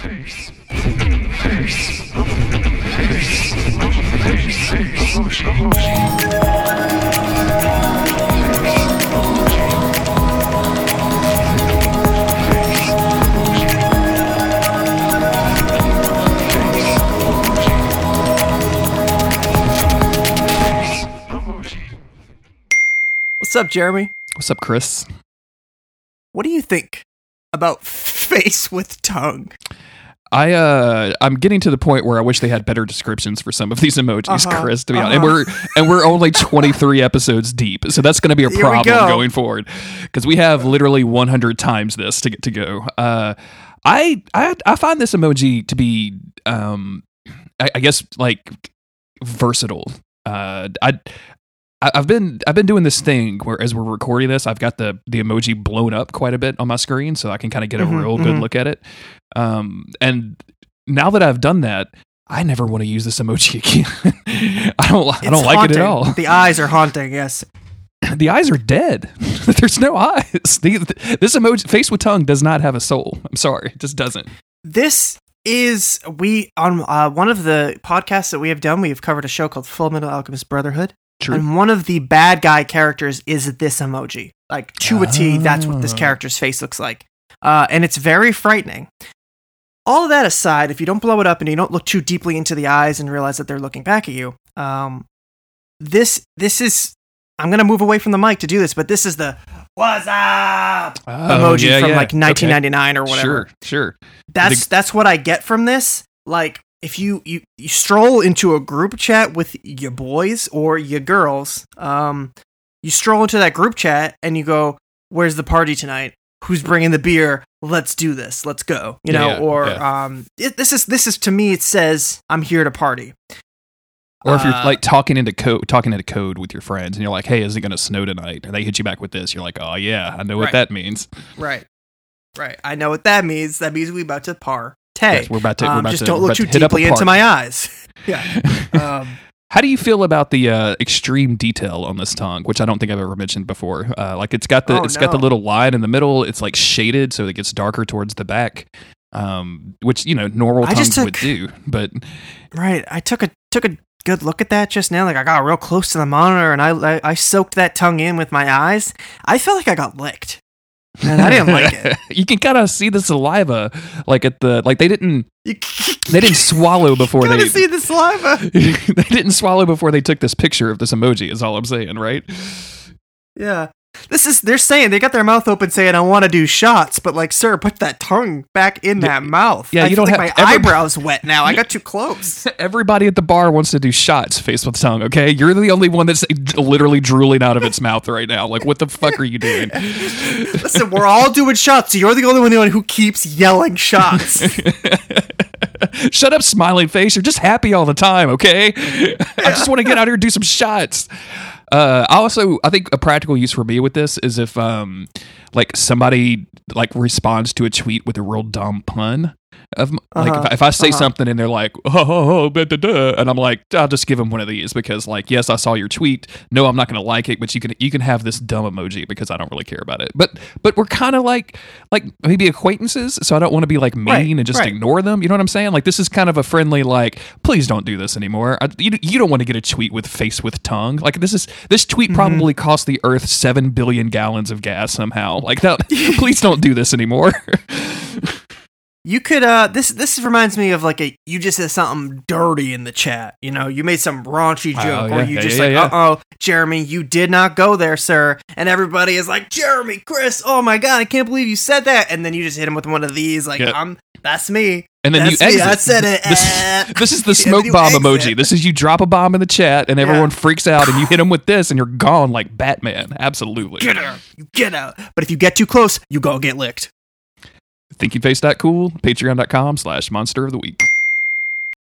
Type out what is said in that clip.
What's up, Jeremy? What's up, Chris? What do you think about face with tongue? I uh I'm getting to the point where I wish they had better descriptions for some of these emojis, Uh-huh, Chris. To be honest, uh-huh. and we're and we're only 23 episodes deep, so that's going to be a problem go. going forward because we have literally 100 times this to get to go. Uh, I I I find this emoji to be um I, I guess like versatile. Uh, I. I've been I've been doing this thing where as we're recording this, I've got the the emoji blown up quite a bit on my screen, so I can kind of get a Mhm, real good mhm. look at it. Um, and now that I've done that, I never want to use this emoji again. I don't I don't It's like it at all. The eyes are haunting. Yes. The eyes are dead. There's no eyes. The, this emoji face with tongue does not have a soul. I'm sorry, it just doesn't. This is we on uh, one of the podcasts that we have done. We have covered a show called Full Metal Alchemist Brotherhood, True. and one of the bad guy characters is this emoji. Like to a T, that's what this Oh. character's face looks like, uh, and it's very frightening. All of that aside, if you don't blow it up and you don't look too deeply into the eyes and realize that they're looking back at you, um, this this is. I'm gonna move away from the mic to do this, but this is the "What's up" emoji Oh, yeah, from yeah. like Okay. 1999 or whatever. Sure, sure. That's that's what I get from this. Like if you, you you stroll into a group chat with your boys or your girls, um, you stroll into that group chat and you go, "Where's the party tonight? Who's bringing the beer? Let's do this. Let's go." You know, yeah, or yeah. um, it, this is this is to me. It says, "I'm here to party." Or if you're Uh, like talking into code, talking into code with your friends, and you're like, "Hey, is it going to snow tonight?" And they hit you back with this, you're like, "Oh yeah, I know what Right. that means." Right, right. I know what that means. That means we about to par. Yes, we're about to. we're um, about just to, don't look to too hit up a deeply into my eyes. yeah. Um, How do you feel about the uh, extreme detail on this tongue, which I don't think I've ever mentioned before? Uh, like it's got the Oh, it's got the little line in the middle. It's like shaded, so it gets darker towards the back, um, which you know normal I tongues just would do. But Right. I took a took a good look at that just now. Like I got real close to the monitor and I I, I soaked that tongue in with my eyes. I felt like I got licked. And I didn't like it. you can kind of see the saliva, like at the like they didn't they didn't swallow before gotta they see the saliva. they didn't swallow before they took this picture of this emoji. Is all I'm saying, right? Yeah. This is they're saying they got their mouth open saying I want to do shots, but like, sir, put that tongue back in that mouth. yeah, I you feel don't like have- my every- eyebrows wet now. I got too close. Everybody at the bar wants to do shots face with tongue, okay? You're the only one that's literally drooling out of its mouth right now. Like, what the fuck are you doing? Listen, we're all doing shots. So you're the only one who keeps yelling shots. Shut up, smiling face. You're just happy all the time, okay? I just want to get out here and do some shots. Uh, also, I think a practical use for me with this is if, um, like somebody like responds to a tweet with a real dumb pun. Of like Uh-huh, if, I- if I say uh-huh. something and they're like, oh, oh, oh da, da, da, and I'm like, I'll just give them one of these because like, yes, I saw your tweet. No, I'm not going to like it, but you can you can have this dumb emoji because I don't really care about it. But but we're kind of like like maybe acquaintances, so I don't want to be like mean Right, and just right. ignore them. You know what I'm saying? Like this is kind of a friendly like, please don't do this anymore. I, you you don't want to get a tweet with face with tongue. Like this is this tweet Mm-hmm. probably cost the Earth seven billion gallons of gas somehow. Like that, please don't do this anymore. You could uh this this reminds me of like a you just said something dirty in the chat. You know, you made some raunchy Oh, joke yeah, or you yeah, just yeah, like, yeah. uh oh, Jeremy, you did not go there, sir. And everybody is like, Jeremy, Chris, oh my god, I can't believe you said that. And then you just hit him with one of these, like. I'm that's me. And then That's you me, exit. I said it. This, Eh. this is the smoke bomb exit. emoji. This is you drop a bomb in the chat and everyone freaks out, and you hit them with this, and you're gone like Batman. Absolutely. Get out. You get out. But if you get too close, you go get licked. Thinking cool. Patreon.com slash monster of the week.